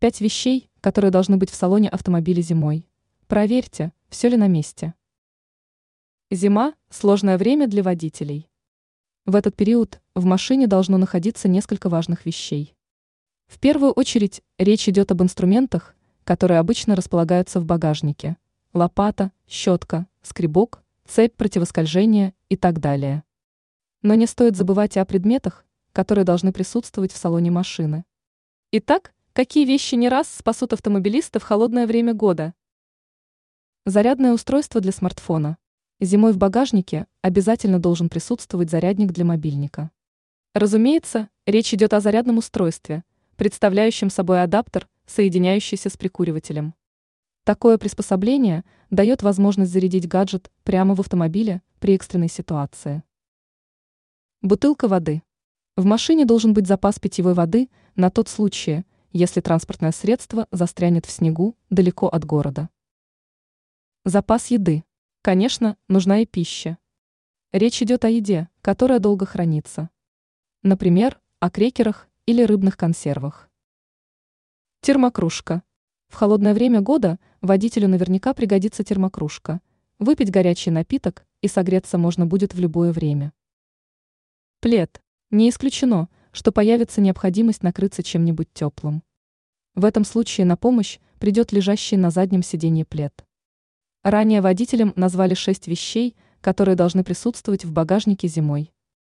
Пять вещей, которые должны быть в салоне автомобиля зимой. Проверьте, все ли на месте. Зима – сложное время для водителей. В этот период в машине должно находиться несколько важных вещей. В первую очередь речь идет об инструментах, которые обычно располагаются в багажнике. Лопата, щетка, скребок, цепь противоскольжения и так далее. Но не стоит забывать и о предметах, которые должны присутствовать в салоне машины. Итак, Какие вещи не раз спасут автомобилиста в холодное время года? Зарядное устройство для смартфона. Зимой в багажнике обязательно должен присутствовать зарядник для мобильника. Разумеется, речь идет о зарядном устройстве, представляющем собой адаптер, соединяющийся с прикуривателем. Такое приспособление дает возможность зарядить гаджет прямо в автомобиле при экстренной ситуации. Бутылка воды. В машине должен быть запас питьевой воды на тот случай, если транспортное средство застрянет в снегу далеко от города. Запас еды. Конечно, нужна и пища. Речь идет о еде, которая долго хранится. Например, о крекерах или рыбных консервах. Термокружка. В холодное время года водителю наверняка пригодится термокружка. Выпить горячий напиток и согреться можно будет в любое время. Плед. Не исключено, что появится необходимость накрыться чем-нибудь теплым. В этом случае на помощь придет лежащий на заднем сиденье плед. Ранее водителям назвали шесть вещей, которые должны присутствовать в багажнике зимой.